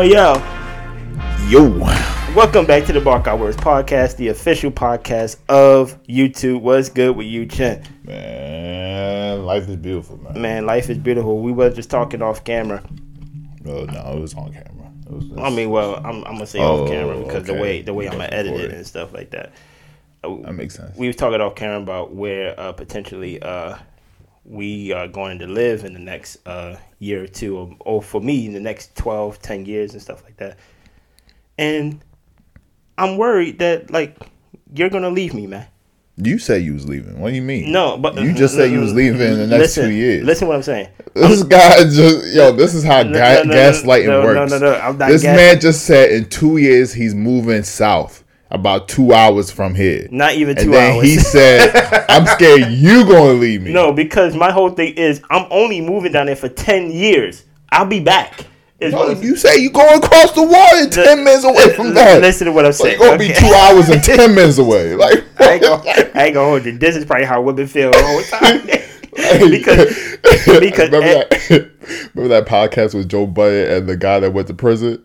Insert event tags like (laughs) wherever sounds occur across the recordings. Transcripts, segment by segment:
Yo, yo. Yo. Welcome back to the Bark Out Words podcast, the official podcast of YouTube. What's good with you, Chen? Man, life is beautiful, man. Man, life is beautiful. We were just talking off camera. Oh, no, it was on camera. It was, I mean, well, I'm, I'm gonna say Oh, off camera because the way the way I'm gonna edit it and stuff like that. that makes sense. We were talking off camera about where uh, potentially uh, we are going to live in the next uh, year or two, or, or for me, in the next 12, 10 years and stuff like that. And I'm worried that like you're gonna leave me, man. you said you was leaving. What do you mean? No, but you just said you was (laughs) leaving in the next listen, two years. Listen, what I'm saying. This guy just yo. This is how No, ga- no, no, gaslighting no, no, no, no, I'm not this gas- man just said in two years he's moving south, about two hours from here. Not even two and then hours. he said, (laughs) "I'm scared you gonna leave me." no, because my whole thing is I'm only moving down there for ten years. I'll be back. No, you say you going across the water ten minutes away from (laughs) that. Listen to what I'm saying. you gonna be two hours and (laughs) ten minutes away. Like I ain't, gonna, I ain't gonna hold you. This is probably how women feel all the whole time. because because remember eh, that remember that podcast with Joe Budden and the guy that went to prison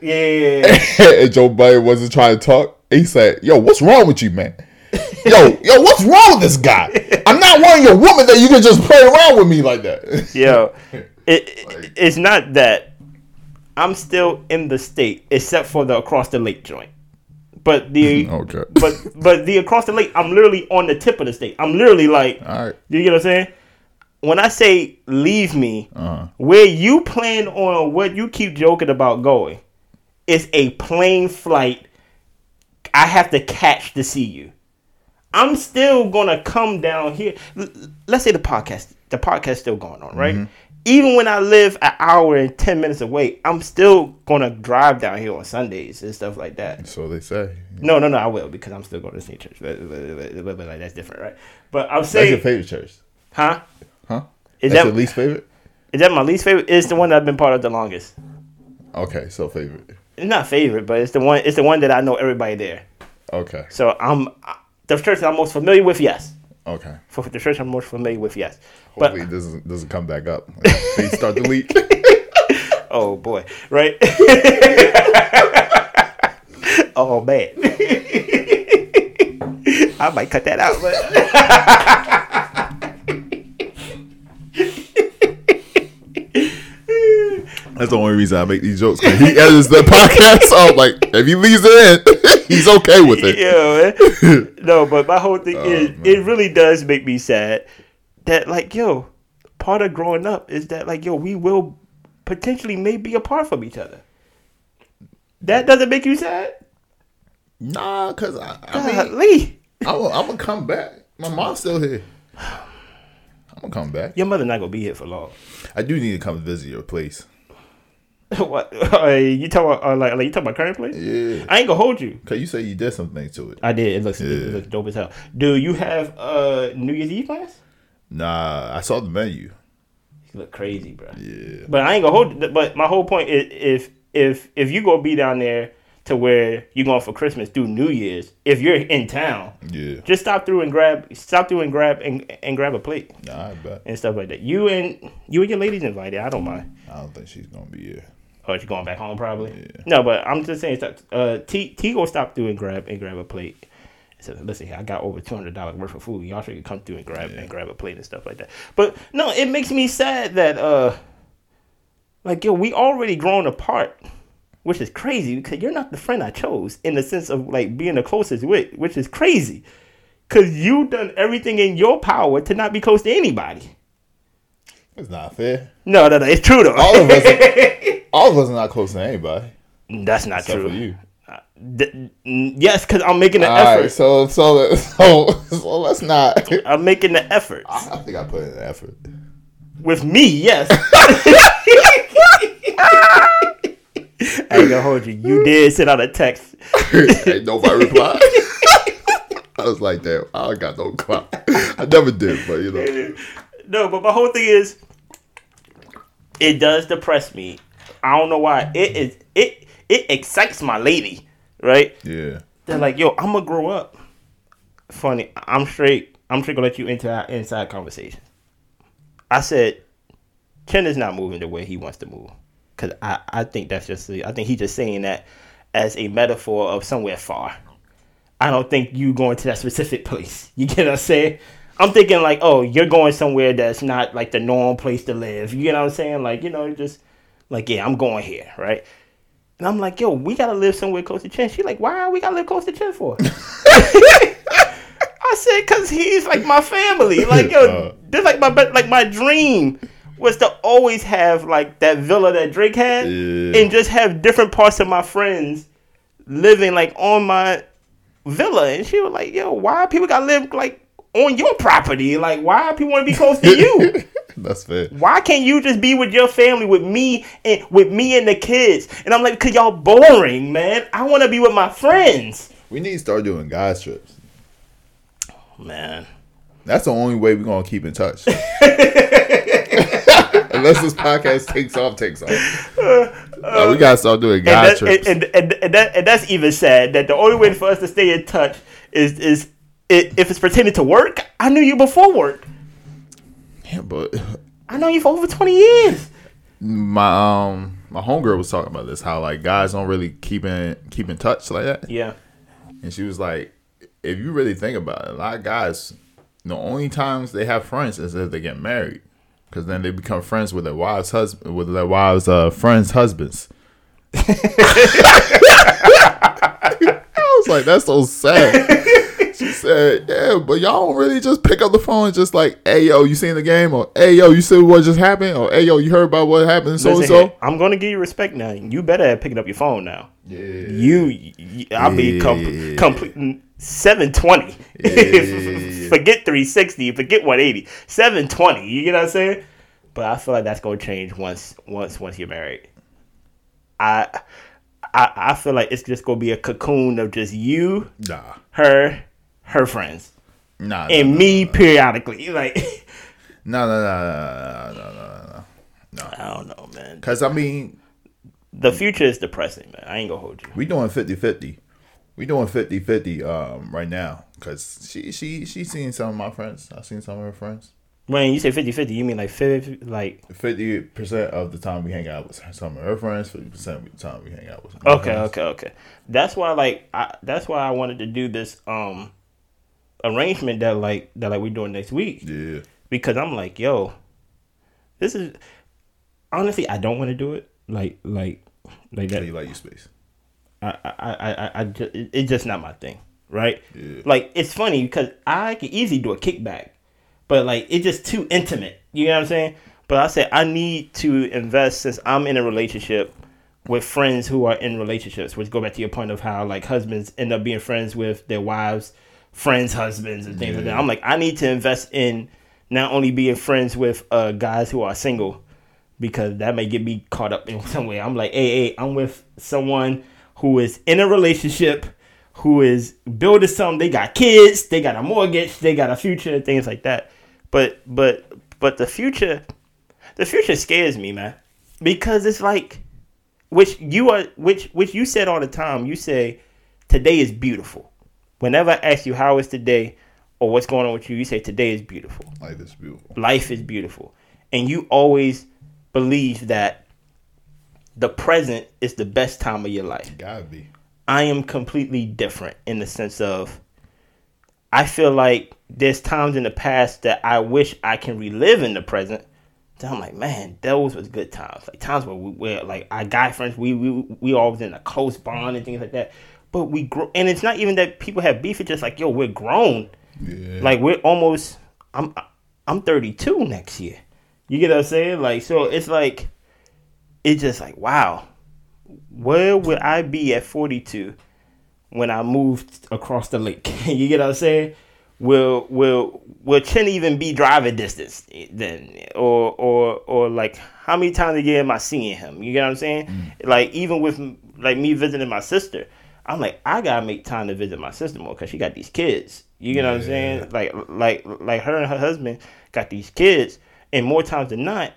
yeah, (laughs) and Joe Budden wasn't trying to talk. He said, "Yo, what's wrong with you, man? Yo, yo, what's wrong with this guy? I'm not one of your women that you can just play around with me like that." (laughs) Yo, (laughs) it, it, it's not that I'm still in the state, except for the across the lake joint. But the Okay. but but the across the lake, I'm literally on the tip of the state. I'm literally like, All right. you get what I'm saying? When I say leave me, Uh-huh. where you plan on what you keep joking about going, it's a plane flight. I have to catch to see you. I'm still gonna come down here. Let's say the podcast, the podcast still going on, right? Mm-hmm. Even when I live an hour and ten minutes away, I'm still gonna drive down here on Sundays and stuff like that. So they say. No, no, no, I will because I'm still going to sneak church. But, but- but- but- like, that's different, right? But I'm That's your saying, favorite church, huh? huh? Is That's that your least favorite? is that my least favorite? It's the one that I've been part of the longest. Okay, so favorite. It's not favorite, but it's the one. It's the one that I know everybody there. Okay, So I'm the church that I'm most familiar with. Yes, okay. for the church I'm most familiar with. Yes, but Hopefully, it doesn't doesn't come back up. They start to leak. (laughs) oh boy, right? (laughs) oh man, (laughs) I might cut that out, but. That's the only reason I make these jokes. He edits the (laughs) podcast, so I'm like, if he leaves it in, (laughs) he's okay with it. yeah, man. (laughs) No, but my whole thing oh, is, man. it really does make me sad that, like, yo, part of growing up is that, like, yo, we will potentially may be apart from each other. That doesn't make you sad? Nah, cause I, I mean. I'm, I'm gonna come back. My mom's still here. I'm gonna come back. Your mother not gonna be here for long. I do need to come visit your place. (laughs) what? Uh, you talking about uh, like, like you talking about current place? Yeah, I ain't gonna hold you. cause you say you did something to it. I did. It looks, it looks dope as hell. Do you have uh New Year's Eve plans? Nah, I saw the menu. You look crazy, bro. Yeah, But I ain't gonna hold. it. But my whole point is, if if if you gonna be down there to where you going for Christmas through New Year's, if you're in town, yeah. just stop through and grab, stop through and grab and and grab a plate Nah, I bet. and stuff like that. You and you and your ladies invited. I don't mind. I don't think she's gonna be here. Oh, you're going back home probably. Yeah. No, but I'm just saying. Uh, T T go stop through and grab and grab a plate. So listen I got over two hundred dollars worth of food. Y'all should come through and grab and grab a plate and stuff like that. But no, it makes me sad that uh, like yo, we already grown apart, which is crazy because you're not the friend I chose in the sense of like being the closest with, which is crazy. Cause you done everything in your power to not be close to anybody. It's not fair. No, no, no, it's true though. All of us, (laughs) all of us are not close to anybody That's not except true. for you. Uh, n- yes, because I'm making an All effort. right, so so so (laughs) so let's not. (laughs) I'm making the effort. I think I put in the effort. With me, yes. (laughs) I ain't gonna hold you. You did send out a text. Ain't nobody replied. I was like, damn, I don't got no clout. I never did, but you know. No, but my whole thing is, it does depress me. I don't know why. It is it it excites my lady, right? Yeah. They're like, yo, I'm gonna grow up. Funny, I'm straight. I'm straight gonna let you into our inside conversation. I said, Chen is not moving the way he wants to move. because I I think that's just I think he's just saying that as a metaphor of somewhere far. I don't think you going to that specific place. You get what I'm saying? I'm thinking like, oh, you're going somewhere that's not like the normal place to live. You get what I'm saying? Like, you know, just like, yeah, I'm going here, right? And I'm like, yo, we gotta live somewhere close to Chen. She's like, why are we gotta live close to Chen for? (laughs) I said, cause he's like my family. Like, yo, Uh. this like my like my dream was to always have like that villa that Drake had, Yeah. and just have different parts of my friends living like on my villa. And she was like, yo, why people gotta live like on your property? Like, why people want to be close to you? (laughs) That's fair. why can't you just be with your family with me and with me and the kids and i'm like because y'all boring man i want to be with my friends We need to start doing guys trips. Oh, man That's the only way we're gonna keep in touch. (laughs) (laughs) Unless this podcast takes off, takes off. Uh, like, we uh, gotta start doing and, guy that, trips. and, and, and, and, that, and that's even sad that the only way for us to stay in touch is is if it's pertaining to work i knew you before work yeah, but i know you for over 20 years my um my homegirl was talking about this, how like guys don't really keep in keep in touch like that. yeah And she was like, if you really think about it, a lot of guys, the only times they have friends is if they get married, because then they become friends with their wives' husband, with their wives' uh, friends' husbands. (laughs) I was like, that's so sad. (laughs) Said, "Yeah, but y'all don't really just pick up the phone and just like, hey yo, you seen the game, or hey yo, you see what just happened, or hey yo, you heard about what happened, so and so." i'm gonna give you respect now you better have picking up your phone now Yeah. you, you I'll be Yeah. com- complete 720. Yeah. (laughs) forget 360, forget 180. 720. You get what I'm saying? But I feel like that's gonna change once once once you're married. I I I feel like it's just gonna be a cocoon of just you, Nah, her, her friends, nah, and me periodically. (laughs) Like No no no no no no no nah. I don't know, man. Cause I mean, The future is depressing, man. I ain't gonna hold you. we doing 50-50. We doing 50-50 um right now. Cause she she she seen some of my friends. I seen some of her friends. When you say 50-50, you mean like 50, like Fifty percent of the time we hang out with some of her friends. Fifty percent of the time we hang out with. Some of my Okay, friends. okay, okay. That's why like I that's why I wanted to do this um arrangement that like that like we're doing next week. Yeah. Because I'm like, yo, this is honestly I don't want to do it. Like like like How that you like your space? I I I, I, I just, it's just not my thing, right? Yeah. Like it's funny because I could easily do a kickback, but like it's just too intimate. You know what I'm saying? But I said I need to invest since I'm in a relationship with friends who are in relationships, which go back to your point of how like husbands end up being friends with their wives, friends' husbands, and things like that. I'm like I need to invest in not only being friends with uh, guys who are single because that may get me caught up in (laughs) some way. I'm like, hey, hey, I'm with someone who is in a relationship, who is building something. They got kids, they got a mortgage, they got a future, things like that. But but but the future, the future scares me, man, because it's like, which you are, which which you said all the time. You say, today is beautiful. Whenever I ask you how is today, or what's going on with you, you say today is beautiful. Life is beautiful. life is beautiful. And you always believe that the present is the best time of your life. Gotta be. i am completely different in the sense of i feel like there's times in the past that i wish i can relive in the present. So i'm like man those was good times. Like times where we where like our guy friends we we we always in a close bond and things like that but we grow and it's not even that people have beef it's just like yo we're grown Yeah. like we're almost I'm I'm 32 next year. You get what I'm saying? Like so it's like it's just like wow. Where would I be at 42 when I moved across the lake? (laughs) you get what I'm saying? Will will will Chin even be driving distance then? Or or or like how many times a year am I seeing him? You get what I'm saying? Mm. Like even with like me visiting my sister, I'm like I gotta make time to visit my sister more because she got these kids. You get what I'm saying? Like like like her and her husband got these kids, and more times than not,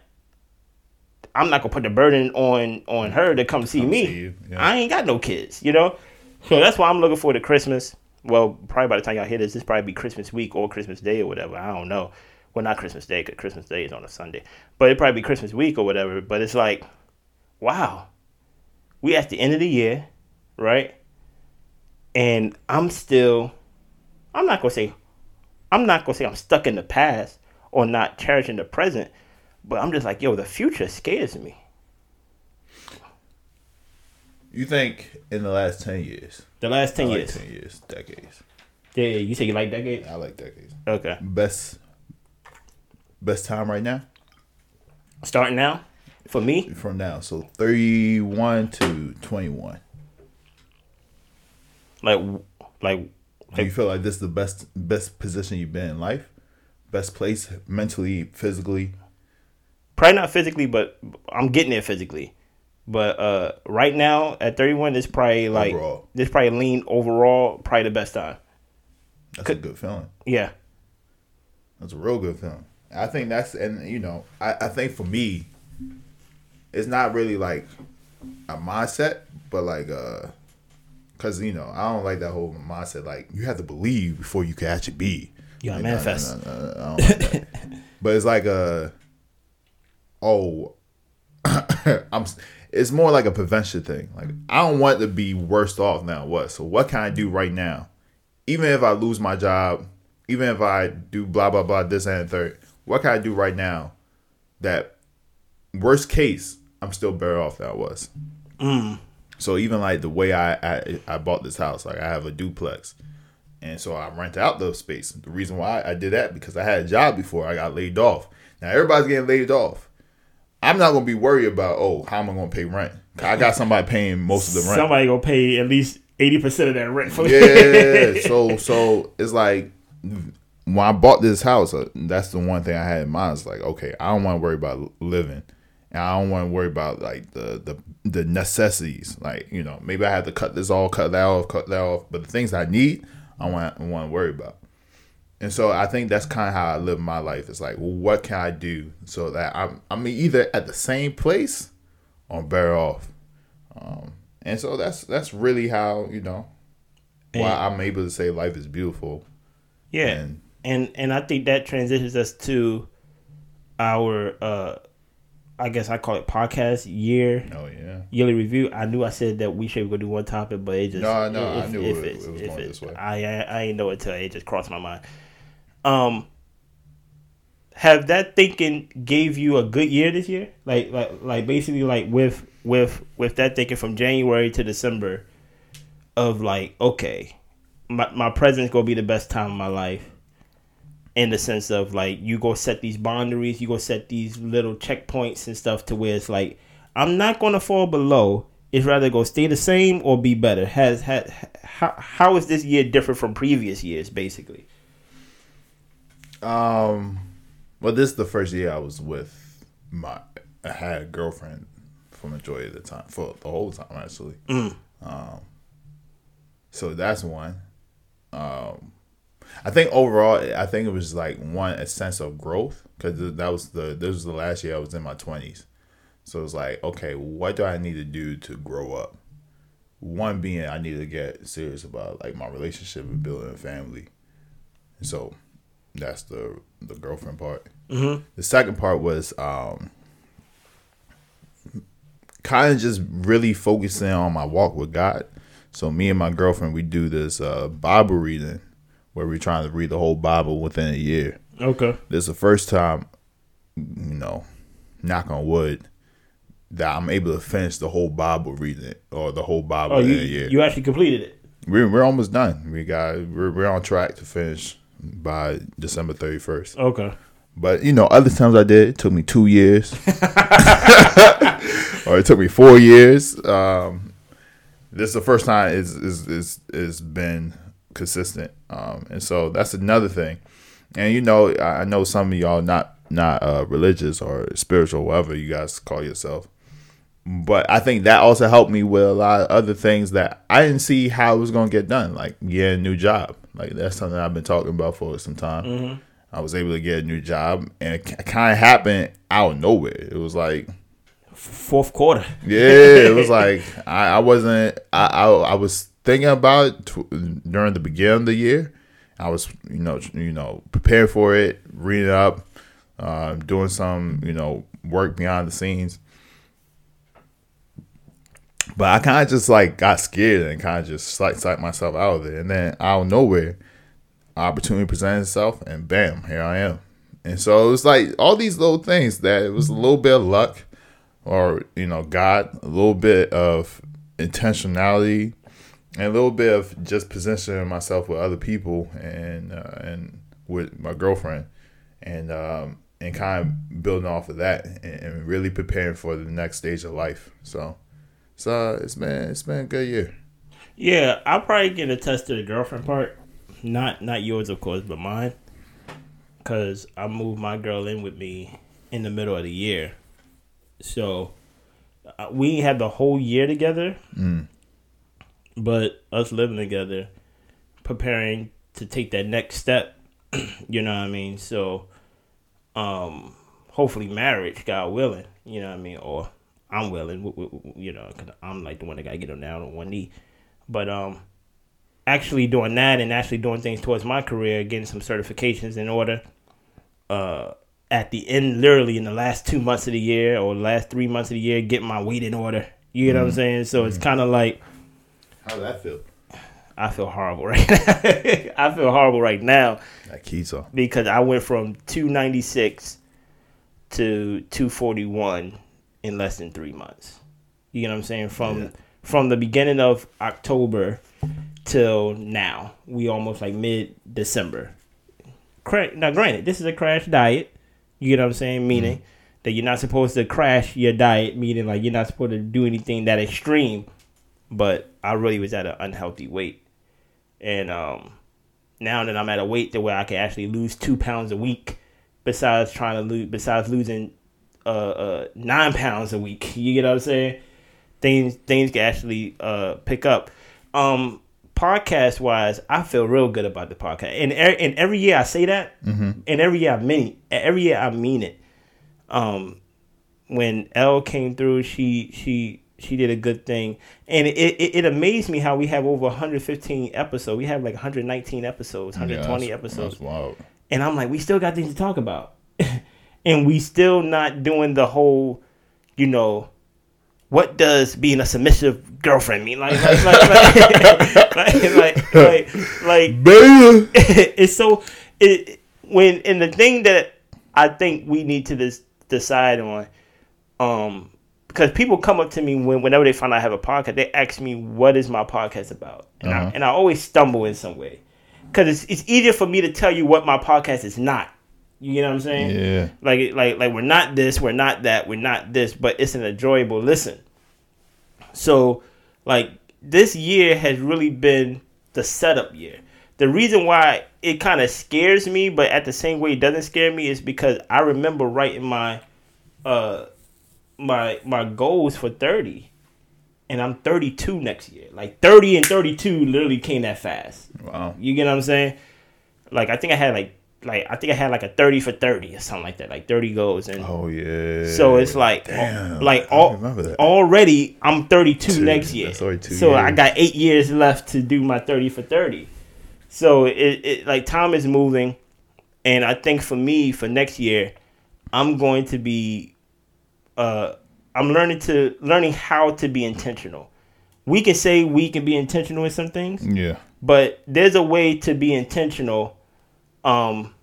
I'm not gonna put the burden on on her to come see Come me. see yeah. I ain't got no kids, you know. So that's why I'm looking forward to Christmas. Well, probably by the time y'all hear this, this probably be Christmas week or Christmas Day or whatever. I don't know. Well, not Christmas Day because Christmas Day is on a Sunday, but it probably be Christmas week or whatever. But it's like wow, we at the end of the year, right? And I'm still, I'm not gonna say, I'm not gonna say I'm stuck in the past or not cherishing the present, but I'm just like, yo, the future scares me. You think in the last ten years? The last ten I like years. ten years, decades. Yeah, yeah, you say you like decades? I like decades. Okay. Best, best time right now Starting now, for me, from now. So thirty-one to twenty-one. Like, like, Do you feel like this is the best best position you've been in life? Best place mentally, physically. probably not physically, but I'm getting there physically. But uh, right now at 31, it's probably like Overall. this probably lean overall, probably the best time. That's Could- a good feeling. Yeah, That's a real good feeling. I think that's and you know I, I think for me, it's not really like a mindset, but like uh, cause you know I don't like that whole mindset. Like you have to believe before you can actually be. You gotta Like, no, no, manifest. no, no, no, like (laughs) but it's like a oh, (coughs) I'm. It's more like a prevention thing. Like I don't want to be worse off now. What? So what can I do right now? Even if I lose my job, even if I do blah blah blah this and third, what can I do right now? That worst case, I'm still better off than I was. Mm. So even like the way I, I I bought this house, like I have a duplex, and so I rent out the space. The reason why I did that because I had a job before I got laid off. Now everybody's getting laid off. I'm not gonna be worried about oh how am I gonna pay rent? I got somebody paying most of the rent. Somebody gonna pay at least 80 percent of that rent for me. yeah. (laughs) So so it's like when I bought this house, uh, that's the one thing I had in mind. It's like okay, I don't want to worry about living, and I don't want to worry about like the the the necessities. Like you know, maybe I have to cut this all, cut that off, cut that off. But the things I need, I want I want to worry about. And so I think that's kind of how I live my life. It's like, well, what can I do so that I'm I'm either at the same place or better off. Um, and so that's that's really how you know why I'm able to say life is beautiful. Yeah, And- and and I think that transitions us to our uh, I guess I call it podcast year Oh yeah. yearly review. I knew I said that we should go do one topic, but it just No, no, I if- knew if it- it's- it was going it's- this way. I I, I ain't know it till it just crossed my mind. Um, have that thinking gave you a good year this year? Like like like basically like with with with that thinking from January to December of like okay, my my present's gonna be the best time of my life. In the sense of like you go set these boundaries, you go set these little checkpoints and stuff to where it's like I'm not gonna fall below. It's rather go stay the same or be better. Has had how how is this year different from previous years? Basically, Um. Well, this is the first year I was with my. I had a girlfriend for majority of the time, for the whole time actually. Um. So that's one. Um. I think overall, I think it was like one a sense of growth because that was the this was the last year I was in my twenties. So it's like, okay, what do I need to do to grow up? One being I need to get serious about like my relationship and building a family. So that's the the girlfriend part. Mhm. The second part was um kind of just really focusing on my walk with God. So me and my girlfriend we do this uh Bible reading where we're trying to read the whole Bible within a year. okay. This is the first time, you know, knock on wood, that I'm able to finish the whole Bible reading or the whole Bible Oh, in you a year. you actually completed it. we're we're almost done. We got we're we're on track to finish by December 31st. Okay. But you know, other times I did, it took me two years, (laughs) or it took me four years. Um, this is the first time it's is is is been consistent, um, and so that's another thing. And you know, I know some of y'all not not uh, religious or spiritual, whatever you guys call yourself. But I think that also helped me with a lot of other things that I didn't see how it was gonna get done, like getting a new job. Like that's something I've been talking about for some time. I was able to get a new job, and it kind of happened out of nowhere. It was like, Fourth quarter. yeah, it was (laughs) like I, I wasn't. I, I I was thinking about it during the beginning of the year. I was, you know, you know, preparing for it, reading up, uh, doing some, you know, work behind the scenes. But I kind of just like got scared and kind of just like psyched myself out of it. And then out of nowhere, opportunity presented itself, and bam, here I am. And so it was like all these little things that it was a little bit of luck, or you know, God, a little bit of intentionality, and a little bit of just positioning myself with other people and uh, and with my girlfriend, and um, and kind of building off of that and, and really preparing for the next stage of life. So, so it's been it's been a good year. Yeah, I'll probably get attest to the girlfriend part. Not not yours, of course, but mine. Cause I moved my girl in with me in the middle of the year, so uh, we had the whole year together. Mm. But us living together, preparing to take that next step. (clears throat) you know what I mean? So, um, hopefully marriage, God willing. You know what I mean? Or I'm willing. You know, cause I'm like the one that got to get on down on one knee. But um, actually doing that and actually doing things towards my career, getting some certifications in order. Uh, at the end, literally in the last two months of the year or last three months of the year, getting my weight in order. You know what I'm saying? So it's kind of like How did that feel? I feel horrible (laughs) right now. I feel horrible right now That keto. because I went from 296 to 241 in less than three months. You know what I'm saying? From Yeah. from the beginning of October till now, we almost like mid December. Now, granted, this is a crash diet. You get what I'm saying? Meaning mm-hmm. that you're not supposed to crash your diet, meaning like you're not supposed to do anything that extreme. But I really was at an unhealthy weight, and um, now that I'm at a weight to where I can actually lose two pounds a week, besides trying to lose, besides losing uh, uh nine pounds a week. (laughs) You get what I'm saying? Things things can actually uh pick up. Um, podcast wise, I feel real good about the podcast, and er- and every year I say that, and every year I mean every year I mean it. Um, when Elle came through, she she she did a good thing, and it, it, it amazed me how we have over 115 episodes. We have like 119 episodes, 120 Yeah, that's- episodes, That's wild. and I'm like, we still got things to talk about, (laughs) and we still not doing the whole, you know, what does being a submissive girlfriend mean? Like, like, like, like, (laughs) like, like, like, like (laughs) it's so it when and the thing that I think we need to dis- decide on, um, because people come up to me when whenever they find I have a podcast, they ask me what is my podcast about, and Uh-huh. I and I always stumble in some way, because it's it's easier for me to tell you what my podcast is not. You know what I'm saying? Yeah. like like like we're not this, we're not that, we're not this, but it's an enjoyable listen. So, like this year has really been the setup year. The reason why it kind of scares me, but at the same way it doesn't scare me, is because I remember writing my uh my my goals for thirty, and I'm 32 next year. Like 30 and 32 literally came that fast. Wow. You get what I'm saying? Like I think I had like like I think I had like a 30 for 30 or something like that, like 30 goals and Oh yeah. so it's like Damn, like all, already I'm 32 Two. next year. That's already two so I got 8 years left to do my 30 for 30. So it, it like time is moving and I think for me for next year I'm going to be uh I'm learning to learning how to be intentional. We can say we can be intentional in some things, Yeah. but there's a way to be intentional um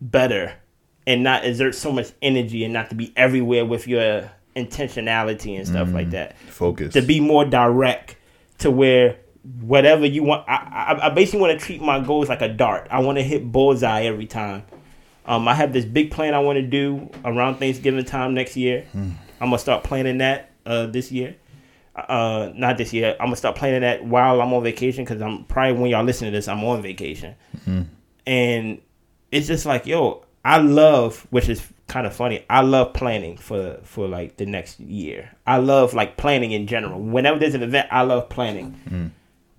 better and not exert so much energy and not to be everywhere with your intentionality and stuff like that Focus. to be more direct to where whatever you want i, I, I basically want to treat my goals like a dart i want to hit bullseye every time um, i have this big plan i want to do around thanksgiving time next year i'm gonna start planning that uh, this year. Uh, not this year. I'm gonna start planning that while i'm on vacation because i'm probably when y'all listen to this i'm on vacation. And it's just like yo i love which is kind of funny i love planning for for like the next year. I love like planning in general. Whenever there's an event i love planning.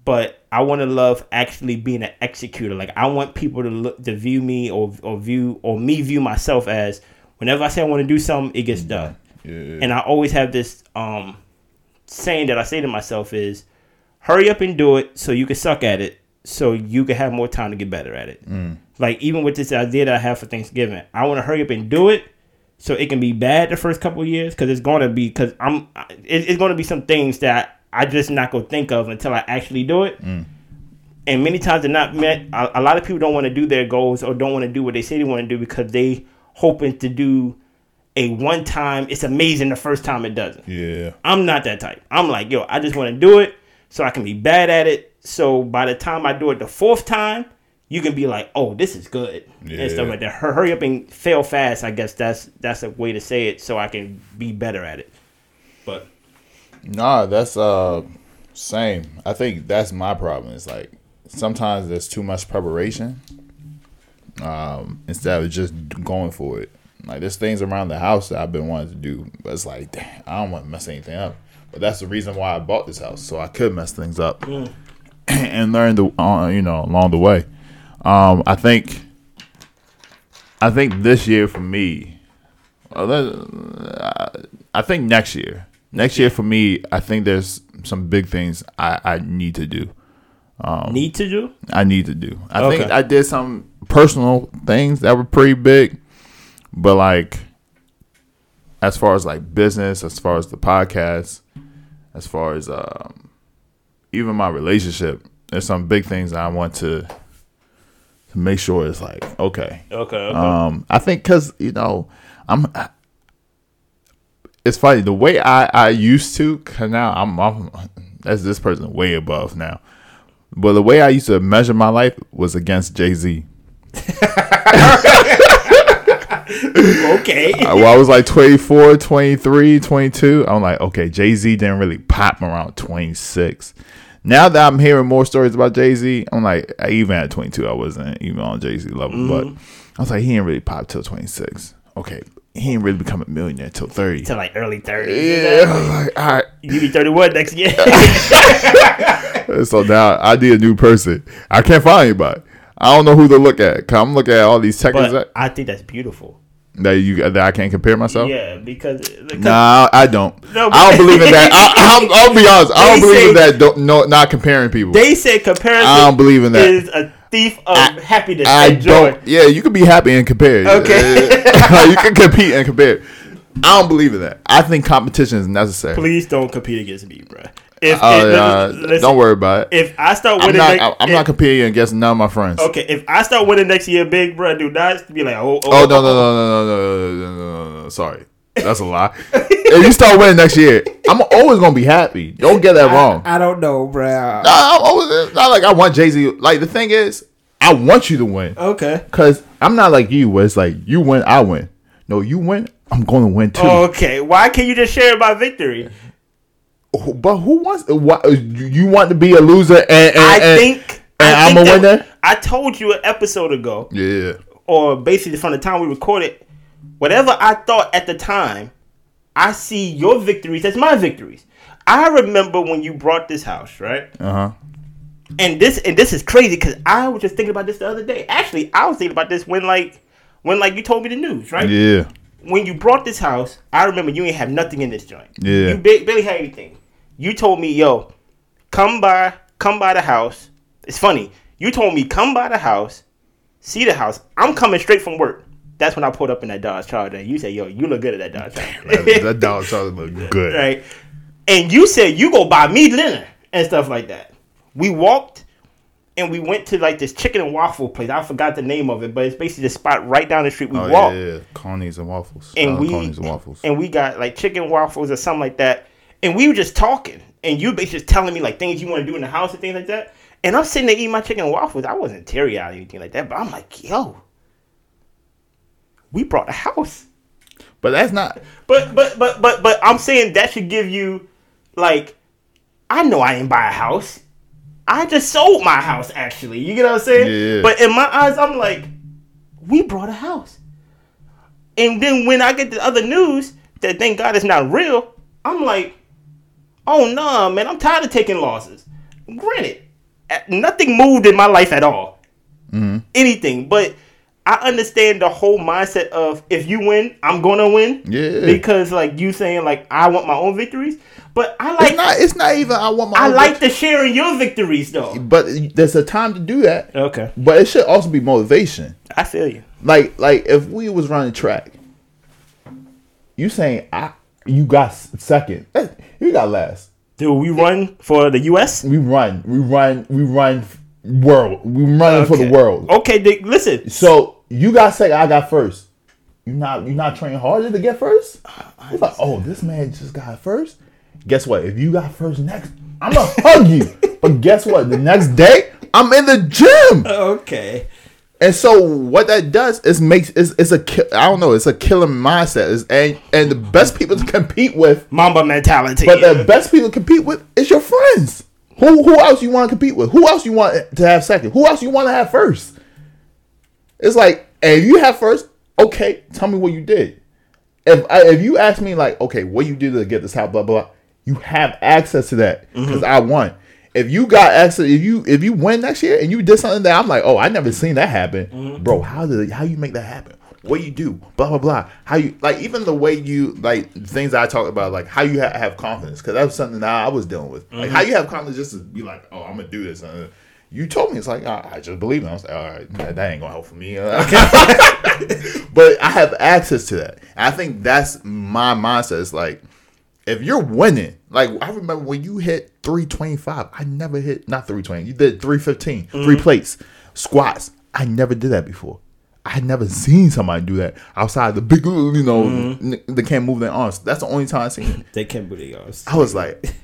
But i want to love actually being an executor. Like i want people to look to view me or or view or me view myself as whenever i say i want to do something it gets done yeah. and I always have this um saying that I say to myself is hurry up and do it so you can suck at it so you can have more time to get better at it. Like even with this idea that I have for Thanksgiving, I want to hurry up and do it so it can be bad the first couple of years because it's going to be because I'm it, it's going to be some things that I just not gonna think of until I actually do it. Mm. And many times they're not met. A, a lot of people don't want to do their goals or don't want to do what they say they want to do because they hoping to do a one time. It's amazing the first time it doesn't. Yeah. I'm not that type. I'm like, yo, I just want to do it so I can be bad at it. So by the time I do it the fourth time, you can be like, oh, this is good yeah. and stuff like that. Hurry up and fail fast. I guess that's that's a way to say it, so I can be better at it. But Nah, that's uh same. I think that's my problem. It's like sometimes there's too much preparation. Um, instead of just going for it. Like there's things around the house that I've been wanting to do, but it's like, damn, I don't want to mess anything up. But that's the reason why I bought this house, so I could mess things up (clears throat) and learn the uh, you know along the way. Um, I think, I think this year for me, well, I think next year. Next year for me, I think there's some big things I, I need to do. need to do. I need to do. I Okay. think I did some personal things that were pretty big, but like as far as like business, as far as the podcast, as far as um, even my relationship, there's some big things I want to to make sure it's like okay. Okay. okay. Um, I think because you know, I'm. It's funny the way I I used to. Cause now I'm, I'm that's this person way above now. But the way I used to measure my life was against Jay Z. (laughs) (laughs) (laughs) okay. (laughs) well, I was like 24, 23, 22. I'm like, okay, Jay Z didn't really pop around 26. Now that I'm hearing more stories about Jay Z, I'm like, even at 22, I wasn't even on Jay Z level. But mm-hmm. I was like, he didn't really pop till 26. Okay, he didn't really become a millionaire till 30. Till like early 30s. Yeah, I was (laughs) like, all right. You be 31 next year. So now I need a new person. I can't find anybody. I don't know who to look at. I'm looking at all these that, I think that's beautiful. That you that I can't compare myself. Yeah, because, because Nah, I don't. No, I don't believe in that. I, I'll, I'll be honest. I don't believe in that. Don't, no, not comparing people. they say comparison I don't believe in that. is a thief of happiness I and don't. Yeah, you can be happy and compare. Okay. (laughs) you can compete and compare. I don't believe in that. I think competition is necessary. Please don't compete against me, bro. If, Oh, if- yeah, listen, don't worry about it. If I start I'm winning, not. next, I- I'm if- not competing against none of my friends. Okay, if I start winning next year, big bro, do not be like, oh, oh, Oh, oh no oh, oh. no no no no no no no no no! Sorry, that's a lie. (laughs) if you start winning next year, I'm always gonna be happy. Don't get that wrong. I don't know, bro. Nah, I'm always, not like I want Jay Z. Like the thing is, I want you to win. Okay. Cause I'm not like you, where it's like you win, I win. No, you win, I'm going to win too. Okay. Why can't you just share my victory? But who wants? Why, you want to be a loser and, and I and- think. and I I'm think a winner? I told you an episode ago, Yeah, or basically from the time we recorded, whatever I thought at the time, I see your victories as my victories. I remember when you brought this house, right? uh huh. and this and this is crazy because I was just thinking about this the other day. Actually, I was thinking about this when like when like you told me the news, right? Yeah, When you brought this house, I remember you ain't have nothing in this joint. Yeah. you ba- barely had anything. You told me, "Yo, come by, come by the house." It's funny. You told me come by the house, see the house. I'm coming straight from work. That's when I pulled up in that Dodge Charger. You said, "Yo, you look good at that Dodge Charger." (laughs) that, that dog Charlie look (laughs) good. right? And you said you go buy me dinner and stuff like that. We walked and we went to like this chicken and waffle place. I forgot the name of it, but it's basically the spot right down the street. We Oh walked yeah, yeah, Coney's and waffles. and Uh, we Coney's and waffles. and we got like chicken waffles or something like that. And we were just talking, and you basically just telling me like things you want to do in the house and things like that. And I'm sitting there eating my chicken and waffles. I wasn't teary eyed or anything like that, but I'm like, yo, we brought a house. but that's not. But but but but but I'm saying that should give you like I know I didn't buy a house. I just sold my house actually. You get what I'm saying? Yeah. But in my eyes, I'm like, we brought a house. And then when I get the other news that thank God it's not real, I'm like, oh no, man, I'm tired of taking losses. Granted, nothing moved in my life at all. Mm-hmm. Anything. But I understand the whole mindset of if you win, I'm gonna win. Yeah. Because like you saying like I want my own victories. But I like It's not. It's not even. I want my. I like the sharing your victories though. But there's a time to do that. Okay. But it should also be motivation. I feel you. Like like if we was running track, you saying I you got second, you got last. Do we run for the U.S.? We run. We run. We run world. We running for the world. Okay, Dick, listen. So you got second, I got first. You not you not training harder to get first? It's like, oh, this man just got first. Guess what? If you got first next, I'm gonna hug you. (laughs) But guess what? The next day, I'm in the gym. Okay. And so what that does is makes is it's a I don't know it's a killing mindset is and and the best people to compete with Mamba mentality. but the best people to compete with is your friends. Who who else you want to compete with? Who else you want to have second? Who else you want to have first? It's like, and if you have first, okay, tell me what you did. If I, if you ask me like, okay, what you did to get this house, blah blah, blah you have access to that mm-hmm. because I won. If you got access, if you if you win next year and you did something that I'm like, oh, I never seen that happen, bro. How did how you make that happen? What you do? Blah blah blah. How you like even the way you like things I talk about, like how you ha- have confidence because that was something that I was dealing with. Like how you have confidence just to be like, oh, I'm gonna do this. Uh, you told me it's like I, I just believe it. I was like, all right, that, that ain't gonna help for me. (laughs) but I have access to that. And I think that's my mindset. It's like if you're winning, like I remember when you hit 325, I never hit not 320. You did 315, three mm-hmm. plates, squats. I never did that before. I had never seen somebody do that outside the big, you know, mm-hmm. n- they can't move their arms. That's the only time I seen it. they can't move their arms. I was like,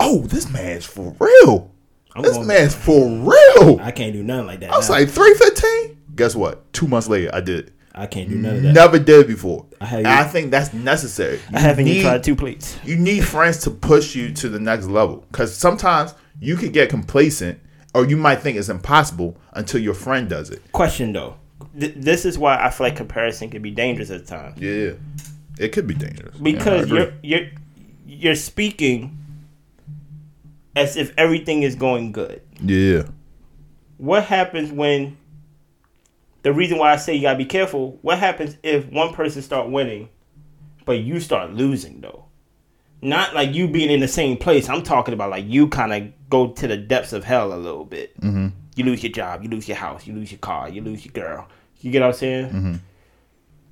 oh, this man's for real. I'm This man's for real. I can't do nothing like that. I was now. like 315. Guess what? Two months later, I did it. I can't do none of that. Never did before. I I think that's necessary. I haven't You even tried two plates. You need friends to push you to the next level because sometimes you could get complacent or you might think it's impossible until your friend does it. Question though, Th- this is why I feel like comparison can be dangerous at times Yeah, it could be dangerous because Yeah, you're you're you're speaking as if everything is going good. yeah, What happens when the reason why I say you gotta be careful? What happens if one person start winning, but you start losing though? Not like you being in the same place. I'm talking about like you kind of go to the depths of hell a little bit. Mm-hmm. You lose your job, you lose your house, you lose your car, you lose your girl. You get what I'm saying? Mm-hmm.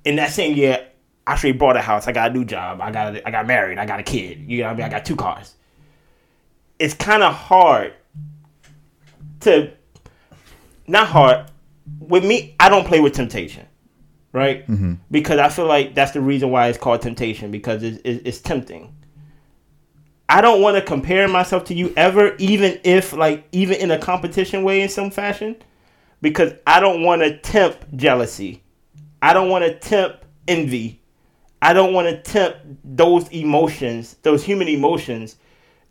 In that same year, I straight bought a house. I got a new job. I got I got married. I got a kid. You know what I mean? I got two cars. It's kind of hard to not hard with me. I don't play with temptation, right? Mm-hmm. Because I feel like that's the reason why it's called temptation because it's, it's, it's tempting. I don't want to compare myself to you ever, even if like even in a competition way in some fashion, because I don't want to tempt jealousy. I don't want to tempt envy. I don't want to tempt those emotions, those human emotions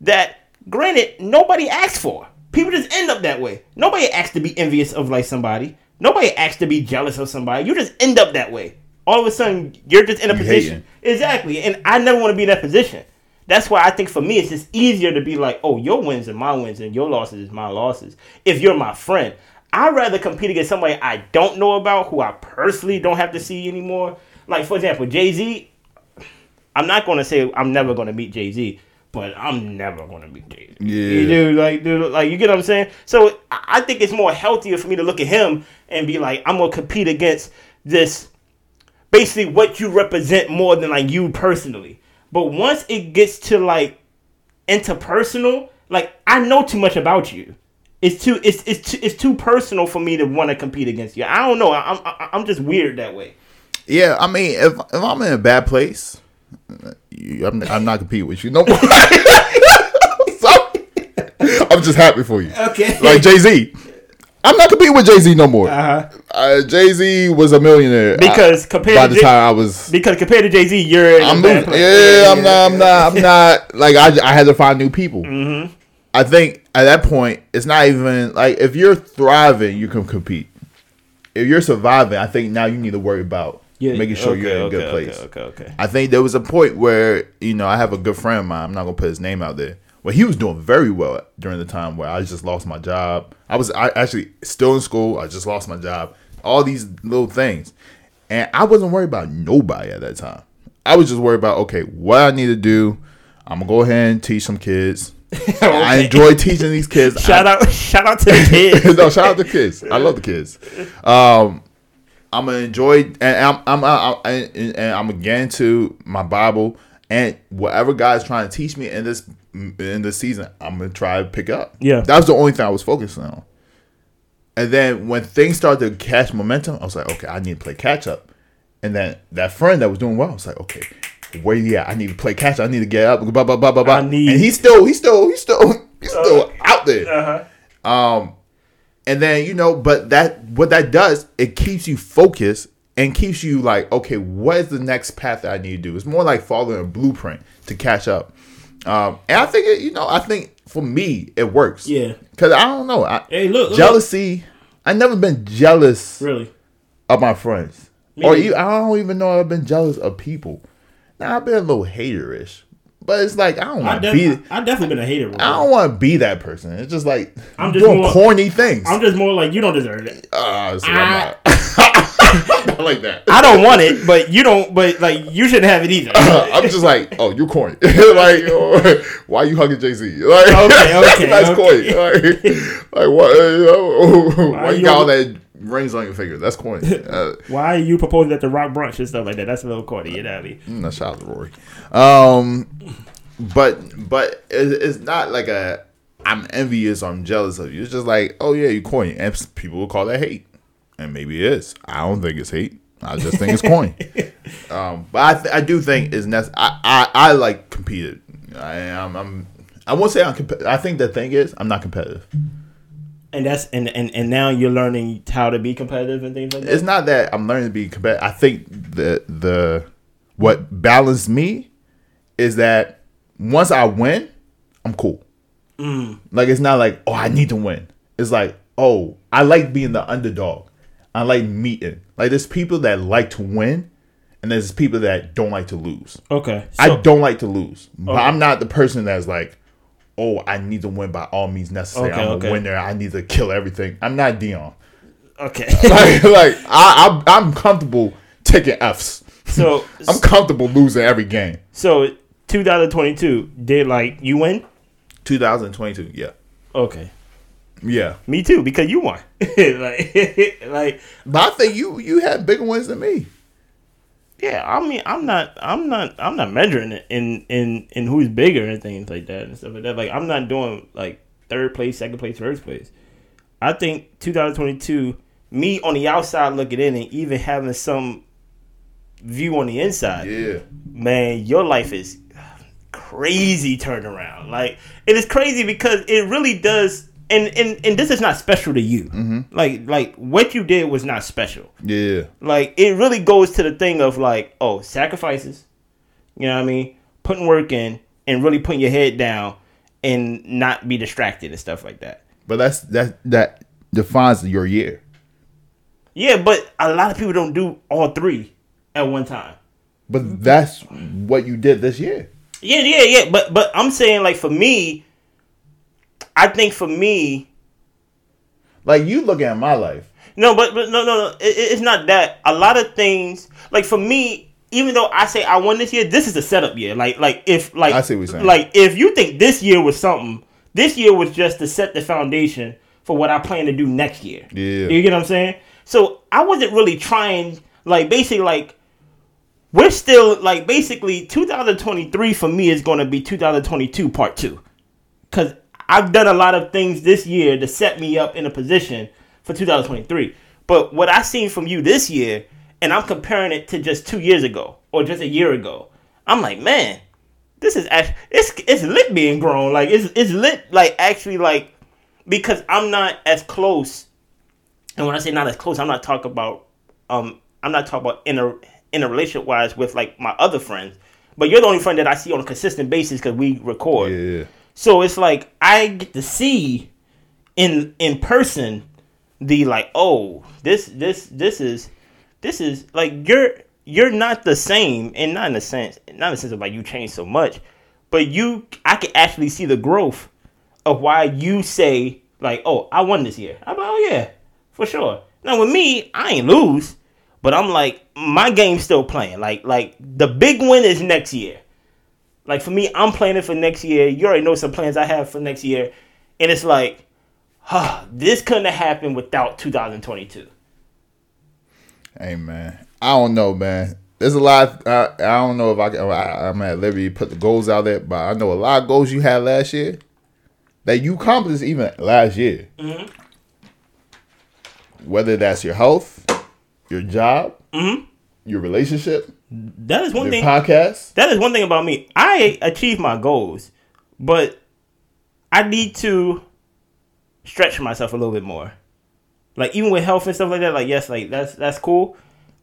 that granted nobody asked for. People just end up that way. Nobody asked to be envious of like somebody. Nobody asked to be jealous of somebody. You just end up that way. All of a sudden, you're just in a You position. Exactly. And I never want to be in that position. That's why I think for me, it's just easier to be like, oh, your wins are my wins and your losses is my losses. If you're my friend, I'd rather compete against somebody I don't know about, who I personally don't have to see anymore. Like, for example, Jay Z, I'm not going to say I'm never going to meet Jay Z, but I'm never to be Z. Yeah. Dude, like, dude, like, you get what I'm saying? So I think it's more healthier for me to look at him and be like, I'm to compete against this basically what you represent more than like you personally. But once it gets to like interpersonal, like I know too much about you. It's too it's it's too, it's too personal for me to want to compete against you. I don't know. I'm I'm, just weird that way. yeah. I mean, if if I'm in a bad place, you, I'm, I'm not competing with you no (laughs) more. I'm just happy for you. Okay. Like Jay Z, I'm not competing with Jay Z no more. uh-huh. Uh, Jay Z was a millionaire Because I- compared by to the Jay- time I was. Because compared to Jay Z, you're in a I'm bad moving. place. Yeah, I'm not. I'm not. I'm (laughs) not. Like I, I had to find new people. Mm-hmm. I think at that point, it's not even like if you're thriving, you can compete. If you're surviving, I think now you need to worry about Yeah, making sure okay, you're in a okay, good place. Okay, okay, okay. I think there was a point where you know I have a good friend of mine. I'm not gonna put his name out there. Well, he was doing very well during the time where I just lost my job. I was I actually still in school. I just lost my job. All these little things, and I wasn't worried about nobody at that time. I was just worried about okay, what I need to do. I'm gonna go ahead and teach some kids. (laughs) I enjoy teaching these kids. Shout out, (laughs) shout out to the (laughs) kids. no, shout out to the kids. I love the kids. Um, I'm gonna enjoy, and I'm, I'm, I'm, and, and I'm gonna get into my Bible and whatever God's trying to teach me in this in the season, I'm gonna try to pick up. Yeah. that was the only thing I was focusing on. And then when things started to catch momentum, I was like, okay, I need to play catch up. And then that friend that was doing well, I was like, okay, where you at? I need to play catch. up. I need to get up. Blah blah blah blah blah. I need- and he's still, he's still, he's still, he's still out there. Uh-huh. Um, and then you know, but that what that does, it keeps you focused and keeps you like, okay, what is the next path that I need to do? It's more like following a blueprint to catch up. Um, and I think it, you know, I think for me it works. Yeah. Cause I don't know, I, Hey, look, look. jealousy. I never been jealous Really? of my friends, Me or you, I don't even know I've been jealous of people. Now I've been a little haterish, but it's like I don't want to def- be. I definitely been a hater. Bro. I don't want to be that person. It's just like I'm just doing more- corny things. I'm just more like you don't deserve it. Uh, see, I- I'm, not, (laughs) (laughs) not like that. I don't want it, but you don't. But like you shouldn't have it either. (laughs) I'm just like, oh, you're corny. like, oh, why you hugging Jay Z? Like, Okay, okay, that's okay. corny. Like, like what? uh, oh, why you you got all that rings on your finger? That's corny. (laughs) Uh, Why are you proposing at the rock brunch and stuff like that? That's a little corny. You know what I mean? no, shout out to Rory. Um, but but it's not like a I'm envious. or I'm jealous of you. It's just like, oh yeah, you corny, and people will call that hate, and maybe it is. I don't think it's hate. I just think it's corny. (laughs) Um, but I, th- I do think it's necessary. I, I, I like competed. I am. I'm. I won't say I'm. Comp- I think the thing is I'm not competitive. And that's and, and and now you're learning how to be competitive and things like that. It's not that I'm learning to be competitive. I think the the what balanced me is that once I win, I'm cool. Mm. Like it's not like oh I need to win. It's like oh I like being the underdog. I like meeting. Like there's people that like to win, and there's people that don't like to lose. Okay. I don't like to lose, but I'm not the person that's like, oh, I need to win by all means necessary. Okay, I'm a winner. I need to kill everything. I'm not Dion. Okay. (laughs) like, (laughs) like I, I'm, I'm comfortable taking Fs. so (laughs) I'm comfortable losing every game. so 2022 did like you win? 2022, yeah, Okay. yeah. Me too because you won. like like But I think you you had bigger wins than me. Yeah. I mean I'm not I'm not I'm not measuring it in in in who's bigger and things like that and stuff like that. Like I'm not doing like third place, second place, first place. I think 2022, me on the outside looking in and even having some view on the inside, Yeah, man, your life is crazy turnaround. Like it is crazy because it really does. And and and this is not special to you. Mm-hmm. Like like what you did was not special. yeah, Like it really goes to the thing of like oh sacrifices. You know what I mean? Putting work in and really putting your head down and not be distracted and stuff like that. but that's that that defines your year. Yeah, but a lot of people don't do all three at one time. But that's what you did this year. Yeah, yeah, yeah. But but I'm saying like for me, I think for me, Like you looking at my life. no, but but no, no, no. It, it- it's not that. A lot of things like for me, even though I say I won this year, this is a setup year. Like like if like I see what you're saying. Like if you think this year was something, this year was just to set the foundation for what I plan to do next year. Yeah. You get what I'm saying? So I wasn't really trying like basically like we're still like basically 2023 for me is going to be 2022 part 2 cuz I've done a lot of things this year to set me up in a position for 2023 but what I've seen from you this year and I'm comparing it to just 2 years ago or just a year ago I'm like man this is actually it's it's lit being grown like it's it's lit like actually like because I'm not as close and when I say not as close, I'm not talking about um I'm not talking about in a in a relationship wise with like my other friends. But you're the only friend that I see on a consistent basis because we record. Yeah. So it's like I get to see in in person the like oh this this this is this is like you're you're not the same and not in the sense not in the sense of like you changed so much, but you I can actually see the growth of why you say like oh I won this year. I'm like oh yeah for sure. Now with me I ain't lose, but I'm like my game's still playing. Like like the big win is next year. Like for me, I'm planning for next year. You already know some plans I have for next year, and it's like, huh, this couldn't have happened without 2022. Hey man, I don't know, man. there's a lot. I, I don't know if I, can- I I'm at liberty to put the goals out there, but I know a lot of goals you had last year that you accomplished even last year. Mm-hmm. Whether that's your health, your job, Mm-hmm. your relationship, That is one your thing. podcast. that is one thing about me. I achieve my goals, but I need to stretch myself a little bit more. Like even with health and stuff like that, like yes, like that's that's cool.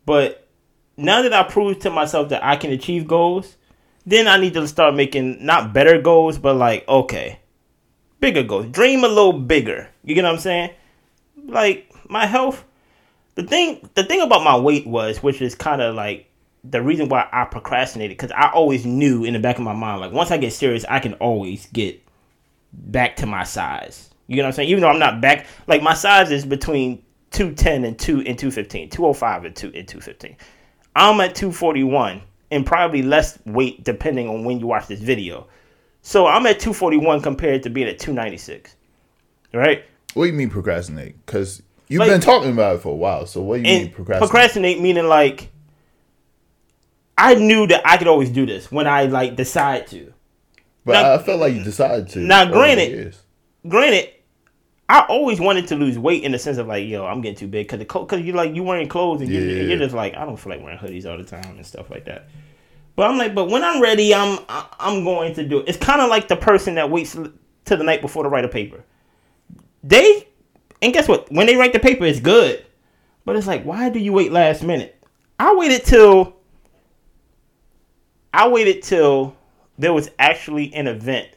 But now that I proved to myself that I can achieve goals, then I need to start making not better goals, but like okay, bigger goals. Dream a little bigger. You get what I'm saying? Like my health. The thing, the thing about my weight was, which is kind of like the reason why I procrastinated, because I always knew in the back of my mind, like once I get serious, I can always get back to my size. You know what I'm saying? Even though I'm not back, like my size is between 210 and 2 and 215, 205 and 2 and 215. I'm at 241 and probably less weight depending on when you watch this video. So I'm at 241 compared to being at 296. Right? What do you mean procrastinate? Because you've Like- been talking about it for a while. So what do you mean procrastinate? procrastinate meaning like I knew that I could always do this when I like decide to. but now- I felt like you decided to. Now, granted- granted, I always wanted to lose weight in the sense of like, yo, I'm getting too big because because you like you wearing clothes and, you, and you're, just like, I don't feel like wearing hoodies all the time and stuff like that. But I'm like, but when I'm ready, I'm I'm going to do it. It's kind of like the person that waits to the night before to write a paper. They and guess what? When they write the paper, it's good. But it's like, why do you wait last minute? I waited till I waited till there was actually an event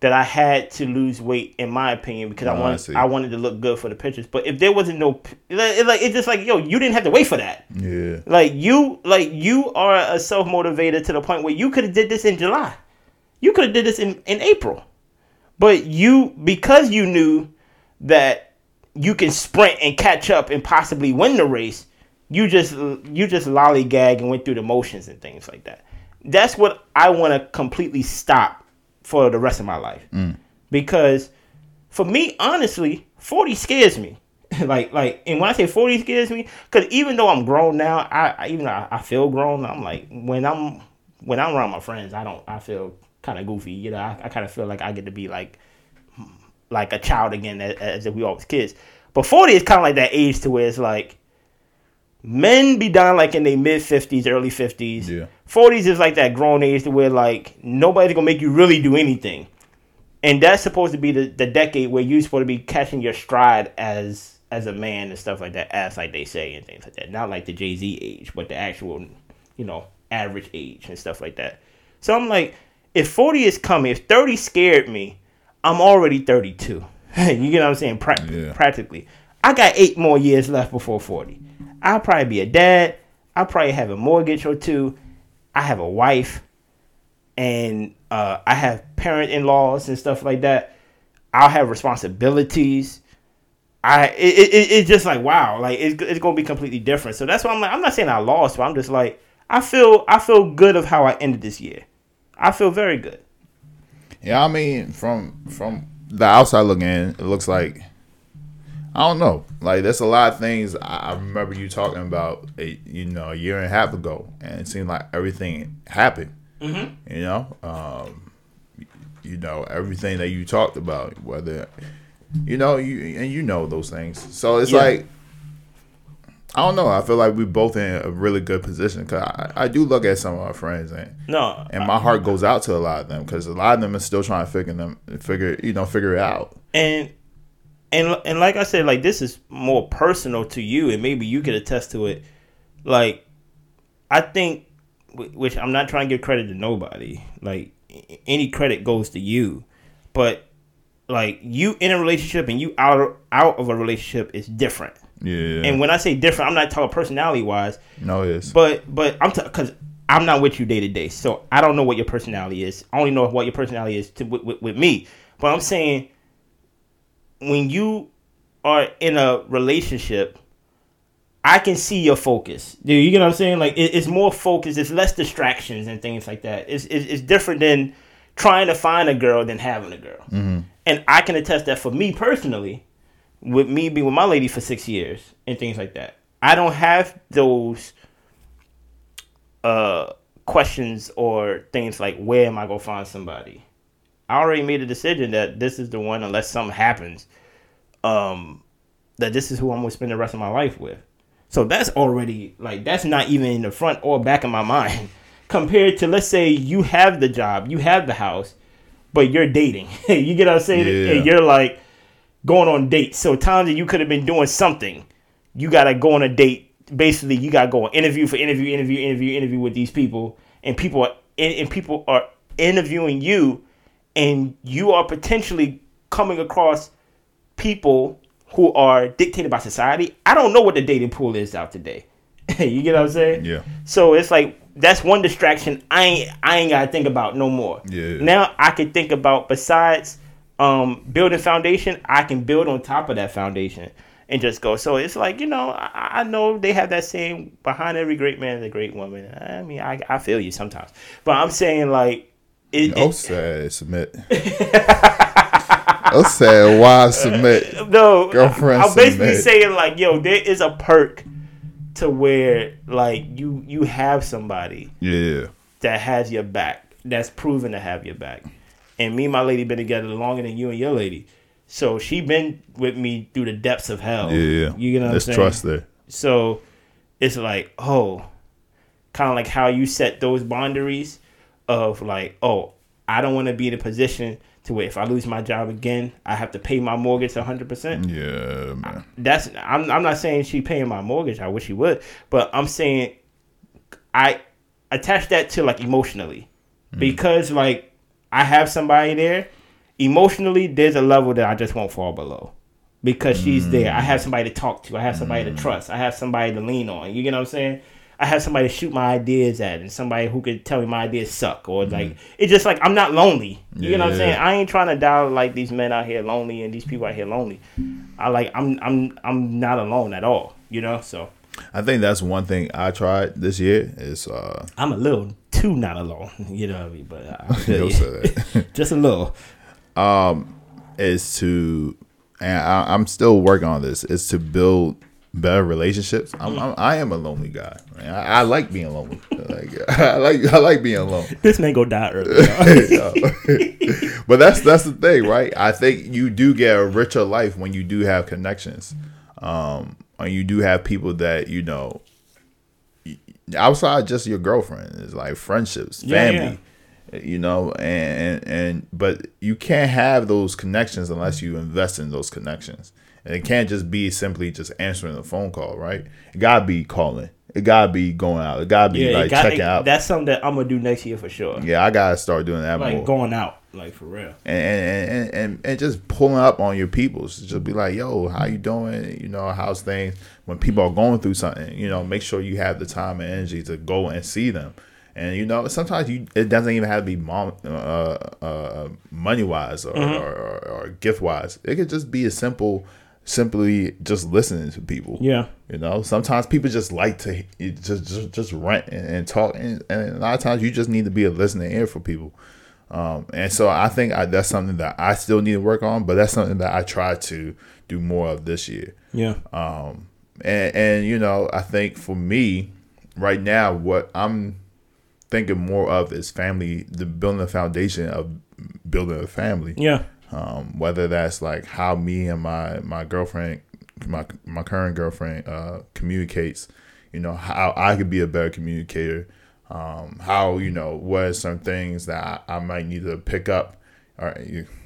that I had to lose weight, in my opinion, because Oh, I I wanted see. I, wanted to look good for the pictures. But if there wasn't no, like, like it's just like yo, you didn't have to wait for that. Yeah. Like you, like you are a self motivator to the point where you could have did this in July, you could have did this in in April, but you because you knew that you can sprint and catch up and possibly win the race, you just you just lollygag and went through the motions and things like that. That's what I want to completely stop for the rest of my life mm. because for me, honestly, forty scares me. (laughs) like, like, and when I say forty scares me, because even though I'm grown now, I, I even though I, I feel grown. I'm like when I'm when I'm around my friends, I don't. I feel kind of goofy. You know, I, I kind of feel like I get to be like like a child again, as, as if we all was kids. But forty is kind of like that age to where it's like men be done like in their mid fifties, early fifties. Yeah. Forties is like that grown age to where like nobody's gonna make you really do anything and that's supposed to be the, the decade where you're supposed to be catching your stride as as a man and stuff like that, as like they say and things like that. Not like the Jay Z age, but the actual, you know, average age and stuff like that. So I'm like, if 40 is coming, if 30 scared me, I'm already 32. (laughs) you get what I'm saying? Pra- Yeah. Practically, I got eight more years left before 40. I'll probably be a dad. I'll probably have a mortgage or two. I have a wife and uh, I have parent in laws and stuff like that. I'll have responsibilities. I it, it, it- it's just like wow, like it's, it's gonna be completely different. So that's why I'm like I'm not saying I lost, but I'm just like I feel I feel good of how I ended this year. I feel very good. Yeah, I mean, from from the outside looking in, it looks like I don't know. Like there's a lot of things I, I remember you talking about, a, you know, a year and a half ago, and it seemed like everything happened. Mm-hmm. You know, um, you know everything that you talked about, whether you know you and you know those things. So it's Yeah. like I don't know. I feel like we're both in a really good position because I, I do look at some of our friends and No, and my heart goes out to a lot of them because a lot of them are still trying to figure them figure you know figure it out. and and and like I said, like this is more personal to you, and maybe you could attest to it. Like, I think, which I'm not trying to give credit to nobody. Like, any credit goes to you, but like you in a relationship and you out out of a relationship is different. Yeah, And when I say different, I'm not talking personality wise, no, it's but but I'm because I'm not with you day to day, so I don't know what your personality is. I only know what your personality is to with, with, with me. But I'm saying when you are in a relationship, I can see your focus. Do you get what I'm saying? Like it, it's more focus. It's less distractions and things like that. It's it's, it's different than trying to find a girl than having a girl. And I can attest that for me personally, with me being with my lady for six years and things like that, I don't have those uh questions or things like where am I gonna find somebody? I already made a decision that this is the one unless something happens. Um that this is who I'm gonna spend the rest of my life with. So that's already like that's not even in the front or back of my mind (laughs) compared to let's say you have the job, you have the house, but you're dating. (laughs) you get what I'm saying? Yeah. And you're like going on dates. So times that you could have been doing something, you gotta go on a date. Basically, you gotta go on interview for interview, interview, interview, interview with these people, and people are and, and people are interviewing you, and you are potentially coming across people who are dictated by society. I don't know what the dating pool is out today. (laughs) you get what I'm saying? Yeah. So it's like that's one distraction I ain't I ain't gotta think about no more. Yeah. Now I can think about besides um building foundation, I can build on top of that foundation and just go. So it's like, you know, I, I know they have that saying behind every great man is a great woman. I mean I, I feel you sometimes. But I'm saying like it, Oh, it- sad submit. oh, sad. Why submit? no, Girlfriend I'm basically submit. saying like, yo, there is a perk to where like you you have somebody Yeah. that has your back, that's proven to have your back. And me and my lady been together longer than you and your lady. So she been with me through the depths of hell. Yeah. You know what There's I'm saying? trust there. So it's like, oh, kind of like how you set those boundaries of like, oh, I don't want to be in a position to where if I lose my job again, I have to pay my mortgage 100%. Yeah, man. That's I'm I'm not saying she paying my mortgage. I wish she would, but I'm saying I attach that to like emotionally mm. because like I have somebody there emotionally. There's a level that I just won't fall below because she's there. I have mm. somebody to talk to. I have somebody to mm. trust. I have somebody to lean on. You get what I'm saying? I have somebody to shoot my ideas at, and somebody who could tell me my ideas suck, or like it's just like I'm not lonely. You know what I'm saying? I ain't trying to dial like these men out here lonely and these people out here lonely. I like I'm I'm I'm not alone at all. You know, so I think that's one thing I tried this year is uh I'm a little too not alone. (laughs) You know what I mean? But I (laughs) that. (laughs) just a little. Um, is to and I, I'm still working on this is to build better relationships. I'm, I'm I am a lonely guy. man. I, I like being lonely. (laughs) Like I like I like being alone. This man go die early. (laughs) (laughs) but that's that's the thing, right? I think you do get a richer life when you do have connections, um, and you do have people that you know outside just your girlfriend. It's like friendships, Yeah, family, you know, and, and and but you can't have those connections unless you invest in those connections. And it can't just be simply just answering the phone call, right? It gotta be calling. It gotta be going out. It gotta be yeah, like got- checking it- out. That's something that I'm gonna do next year for sure. yeah, I gotta start doing that Like more. going out, like for real. and and, and and and just pulling up on your peoples. Just be like, yo, how you doing? You know, how's things? When people are going through something, you know, make sure you have the time and energy to go and see them. And you know, sometimes you it doesn't even have to be mom, uh, uh, money wise or, Mm-hmm. or, or, or gift wise. It could just be a simple, simply just listening to people. Yeah. You know, sometimes people just like to just just, just rant and, and talk, and, and a lot of times you just need to be a listening ear for people. Um, and so I think I, that's something that I still need to work on, but that's something that I try to do more of this year. Yeah. Um, and, and you know, I think for me right now, what I'm thinking more of is family, the building the foundation of building a family Yeah. Um, whether that's like how me and my my girlfriend my my current girlfriend uh, communicates you know how I could be a better communicator. Um, how you know what are some things that I, I might need to pick up? Or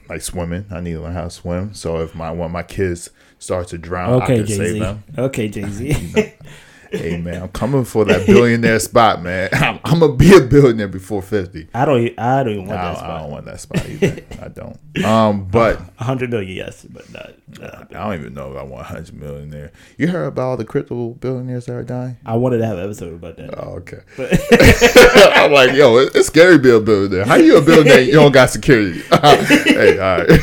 like swimming. I need to learn how to swim. So if my one of my kids start to drown I Okay, can Jay save them. Okay, Jay Z. (laughs) hey man I'm coming for that billionaire spot man (laughs) I'm, I'm gonna be a billionaire before 50 I don't. I don't even want I that don't, I don't want that spot either (laughs) I don't um but (laughs) A hundred million, yes, but not. I don't even know if I want 100 million there. You heard about all the crypto billionaires that are dying? I wanted to have an episode about that. Oh, okay. I'm like, yo, it's scary to be a billionaire. How you a billionaire? You don't got security. hey, all right.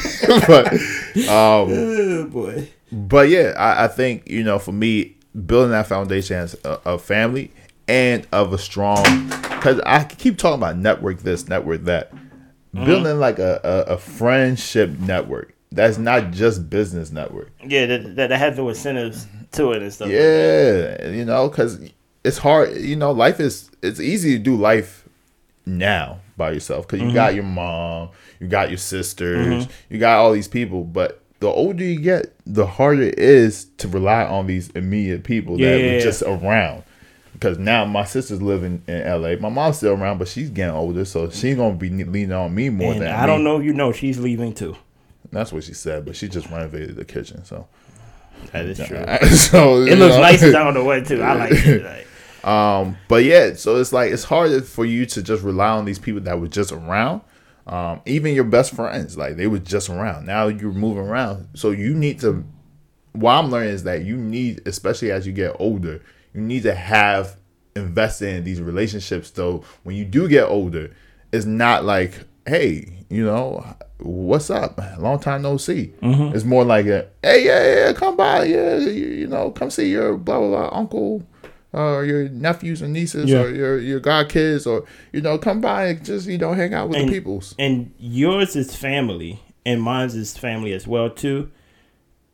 but, um, Oh boy. but yeah, I, I think you know, for me, building that foundation as a, a family and of a strong, because I keep talking about network this, network that, building like a, a, a friendship network. That's not just business network. Yeah, that, that, has no incentives to it and stuff. like that. Yeah, you know, because it's hard. You know, life is it's easy to do life now by yourself because you Mm-hmm. got your mom, you got your sisters, you got all these people. But the older you get, the harder it is to rely on these immediate people that Yeah. were just around. Because now my sister's living in LA. My mom's still around, but she's getting older, so she's gonna be leaning on me more And than I don't me. know if you know she's leaving too. That's what she said, but she just renovated the kitchen, so. That is true. (laughs) so It looks nice down the (laughs) way too. I like it. Like, Um, but yeah, so it's like it's harder for you to just rely on these people that were just around. Um, even your best friends, like they were just around. Now you're moving around, so you need to. What I'm learning is that you need, especially as you get older, you need to have invested in these relationships. So when you do get older, it's not like, hey, you know, what's up? Long time no see. It's more like a, hey, yeah, yeah, come by, yeah, you, you know, come see your blah blah blah uncle or your nephews and nieces Yeah. or your your godkids or you know come by and just you know hang out with And- the peoples. and yours is family, and mine's is family as well too.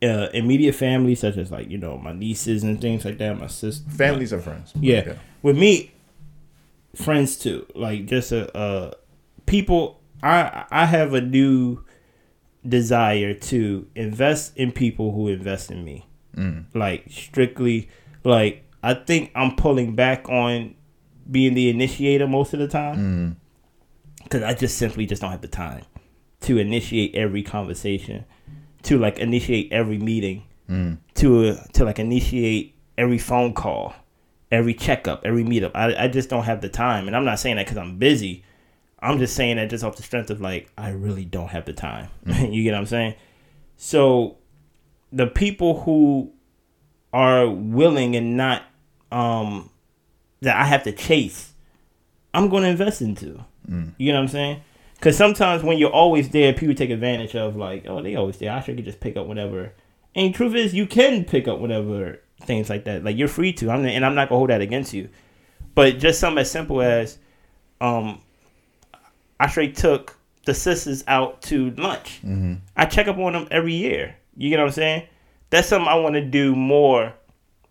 Uh, immediate family, such as like you know my nieces and things like that. My sister, Families and friends. Yeah. With me, friends too. Like just a uh, people. I I have a new desire to invest in people who invest in me. Like strictly, like I think I'm pulling back on being the initiator most of the time mm. because I just simply just don't have the time to initiate every conversation, to like initiate every meeting, mm. to uh, to like initiate every phone call, every checkup, every meetup. I I just don't have the time, and I'm not saying that because I'm busy. I'm just saying that just off the strength of like I really don't have the time. Mm. (laughs) you get what I'm saying? So the people who are willing and not um that I have to chase, I'm going to invest into. You know what I'm saying? Because sometimes when you're always there, people take advantage of like, oh, they always there. I should just pick up whatever. And truth is, you can pick up whatever things like that. Like you're free to. I'm and I'm not gonna hold that against you. But just something as simple as, um, I straight took the sisters out to lunch. I check up on them every year. You get what I'm saying? That's something I want to do more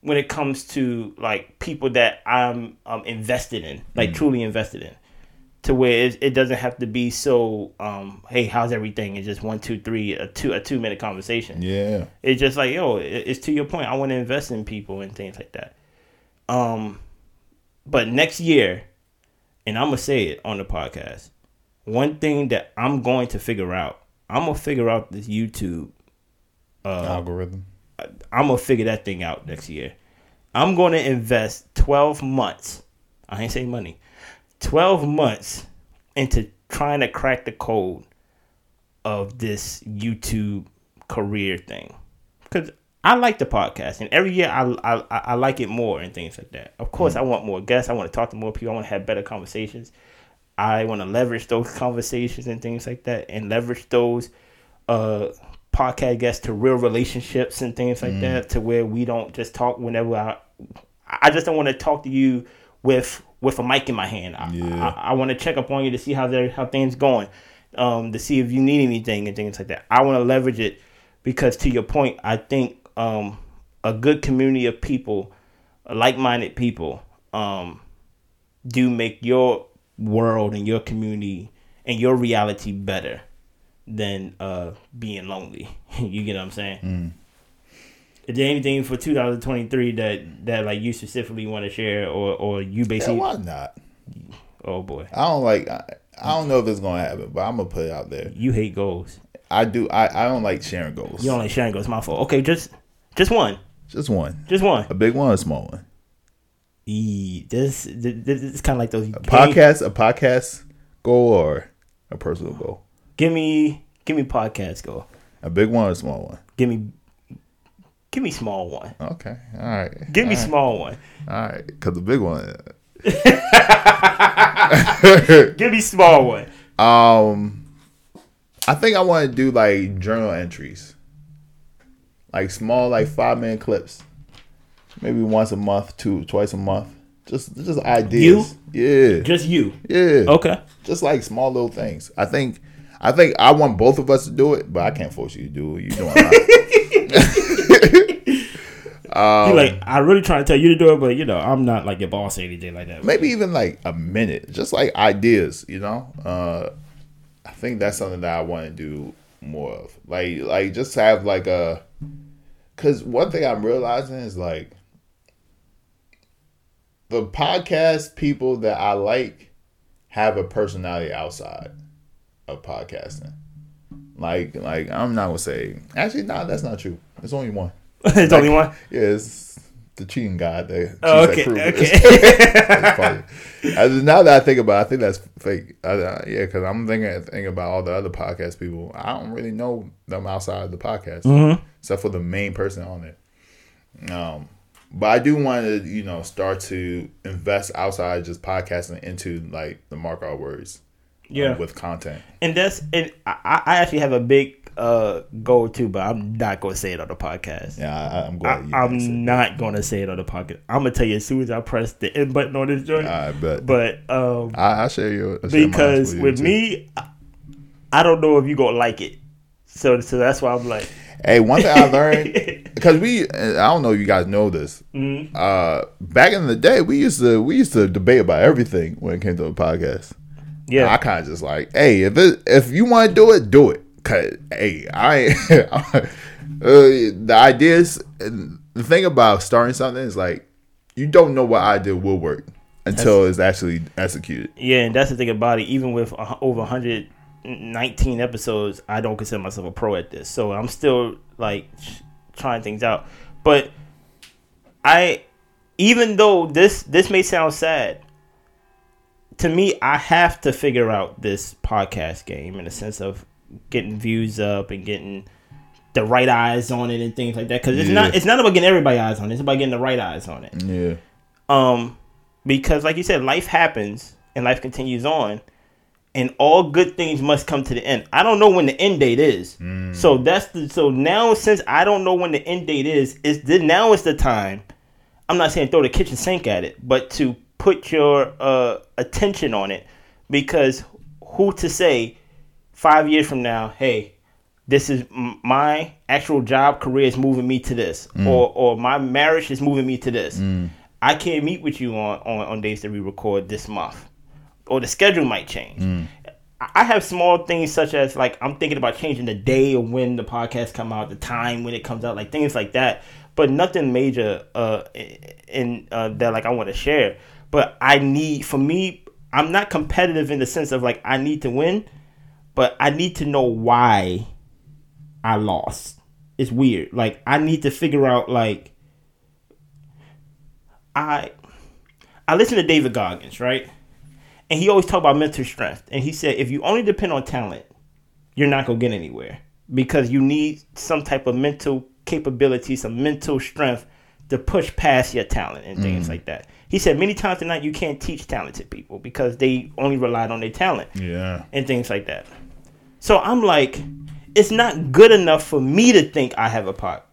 when it comes to like people that I'm um, invested in, like truly invested in, to where it, it doesn't have to be so. Um, hey, how's everything? It's just one, two, three, a two, a two minute conversation. Yeah. It's just like yo, it- it's to your point. I want to invest in people and things like that. Um, but next year, and I'm gonna say it on the podcast. One thing that I'm going to figure out, I'm gonna figure out this YouTube uh, Algorithm. I'm gonna figure that thing out next year. I'm gonna invest 12 months. I ain't saying money. 12 months into trying to crack the code of this YouTube career thing. Cause I like the podcast, and every year I, I I I like it more and things like that. Of course, I want more guests. I want to talk to more people. I want to have better conversations. I want to leverage those conversations and things like that, and leverage those uh podcast guests to real relationships and things like that, to where we don't just talk whenever I. I just don't want to talk to you with with a mic in my hand. I, Yeah. I, I want to check up on you to see how they how things going, um, to see if you need anything and things like that. I want to leverage it because, to your point, I think um, a good community of people, like minded people, um, do make your world and your community and your reality better than uh, being lonely. (laughs) you get what I'm saying? Is there anything for 2023 that that like you specifically want to share, or or you Yeah, basically? why not? oh boy, I don't like. I, I don't know if it's gonna happen, but I'm gonna put it out there. you hate goals. I do. I, I don't like sharing goals. You don't like sharing goals. My fault. Okay, just just one, Just one. just one. A big one, a small one. E, this this, this is kind of like those A podcast, a podcast goal or a personal goal. Give me give me podcast goal. A big one or a small one. Give me give me small one. Okay. All right. Give me All right. small one. All right. Because the big one. (laughs) Give me small one. Um, I think I want to do like journal entries, like small, like five minute clips, maybe once a month, two, twice a month. Just, just ideas. Yeah, Just you. yeah. Okay. Just like small little things. I think, I think I want both of us to do it, but I can't force you to do it. You're doing (laughs) lot. (laughs) Um, like, I really trying to tell you to do it, but you know, I'm not like your boss or anything like that. maybe even like a minute, just like ideas, you know. Uh, I think that's something that I want to do more of, like like just have like a, because one thing I'm realizing is like the podcast people that I like have a personality outside of podcasting. Like like I'm not gonna say actually no that's not true. There's only one. (laughs) it's only one. Yeah, it's the cheating guy. That Oh, okay, at Kruger. okay. (laughs) I, now that I think about, it, I think that's fake. I, I, yeah, because I'm thinking thinking about all the other podcast people. I don't really know them outside of the podcast, Mm-hmm. except for the main person on it. Um, but I do want to, you know, start to invest outside just podcasting into like the mark our words, um, Yeah. with content. and that's and I, I actually have a big uh goal too, but I'm not gonna say it on the podcast. Yeah, I, I'm I, glad. you I'm not gonna say it on the podcast. I'm gonna tell you as soon as I press the end button on this joint. I bet. but um, I, I share I mine because you, with too. me, I, I don't know if you gonna like it. So so that's why I'm like, Hey, one thing I (laughs) learned because we I don't know if you guys know this. Mm-hmm. Uh, back in the day, we used to we used to debate about everything when it came to a podcast. I yeah, kind of just like, hey, if it, if you want to do it, do it. Cause hey, I (laughs) uh, the ideas. The thing about starting something is like you don't know what idea will work until it's actually executed. yeah, and that's the thing about it. Even with uh, over 119 episodes, I don't consider myself a pro at this. So I'm still like trying things out. But I, even though this this may sound sad, to me, I have to figure out this podcast game in the sense of getting views up and getting the right eyes on it and things like that. Because it's Yeah. not it's not about getting everybody eyes on it. It's about getting the right eyes on it. Yeah, Um, because like you said, life happens and life continues on, and all good things must come to the end. I don't know when the end date is, so that's the so now since I don't know when the end date is, is the now is the time. I'm not saying throw the kitchen sink at it, but to put your uh, attention on it, because who to say five years from now, hey, this is m- my actual job career is moving me to this, or or my marriage is moving me to this. I can't meet with you on, on, on days that we record this month, or the schedule might change. I I have small things such as like I'm thinking about changing the day of when the podcast come out, the time when it comes out, like things like that. But nothing major uh in uh, that like I want to share. But I need for me, I'm not competitive in the sense of like I need to win, but I need to know why I lost. It's weird. Like I need to figure out like I I listen to David Goggins, right? And he always talk about mental strength. And he said if you only depend on talent, you're not gonna get anywhere. Because you need some type of mental capability, some mental strength to push past your talent and things mm. like that. He said many times tonight you can't teach talented people because they only relied on their talent yeah. and things like that. So I'm like, it's not good enough for me to think I have a pod.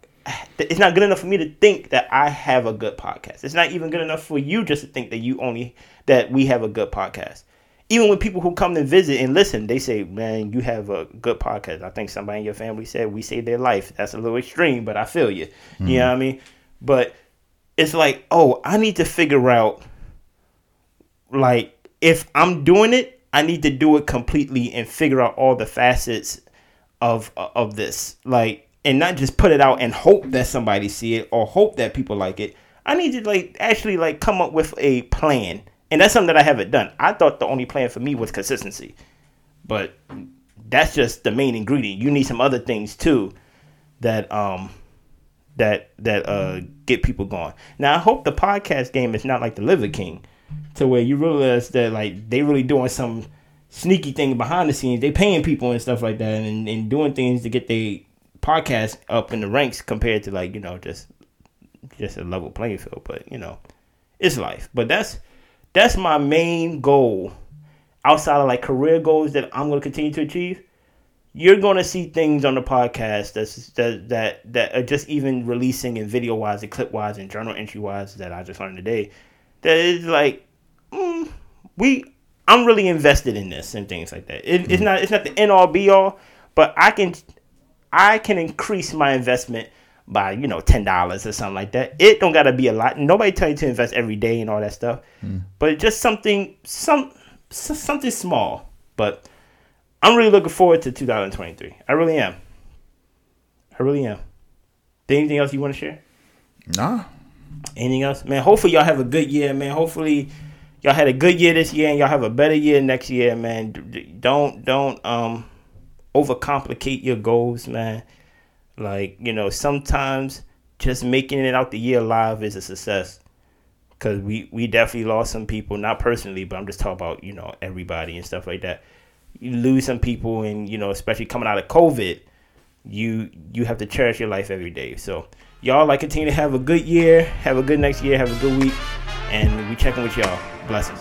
It's not good enough for me to think that I have a good podcast. It's not even good enough for you just to think that you only that we have a good podcast. Even when people who come to visit and listen, they say, "Man, you have a good podcast." I think somebody in your family said we saved their life. That's a little extreme, but I feel you. You mm. know what I mean? But it's like, oh, I need to figure out like if I'm doing it, I need to do it completely and figure out all the facets of of this. Like and not just put it out and hope that somebody see it or hope that people like it. I need to like actually like come up with a plan. And that's something that I haven't done. I thought the only plan for me was consistency. But that's just the main ingredient. You need some other things too that um that that uh get people going. Now I hope the podcast game is not like the Liver King, to where you realize that like they really doing some sneaky thing behind the scenes. They paying people and stuff like that, and, and doing things to get their podcast up in the ranks compared to like you know just just a level playing field. But you know, it's life. But that's that's my main goal outside of like career goals that I'm to continue to achieve you're going to see things on the podcast that's that that that are just even releasing in video wise and clip wise and journal entry wise that I just learned today. That is like, mm, we I'm really invested in this and things like that. It, It's not it's not the end all be all, but I can I can increase my investment by you know ten dollars or something like that. It don't gotta be a lot. Nobody tell you to invest every day and all that stuff, but just something some something small. But I'm really looking forward to 2023. I really am. I really am. Anything else you want to share? Nah. Anything else, man? Hopefully y'all have a good year, man. Hopefully y'all had a good year this year and y'all have a better year next year, man. Don't don't um overcomplicate your goals, man. Like you know, sometimes just making it out the year alive is a success. Cause we we definitely lost some people, not personally, but I'm just talking about you know everybody and stuff like that. You lose some people, and you know, especially coming out of COVID, you you have to cherish your life every day. So y'all like continue to have a good year, have a good next year, have a good week, and we checking with y'all. Blessings.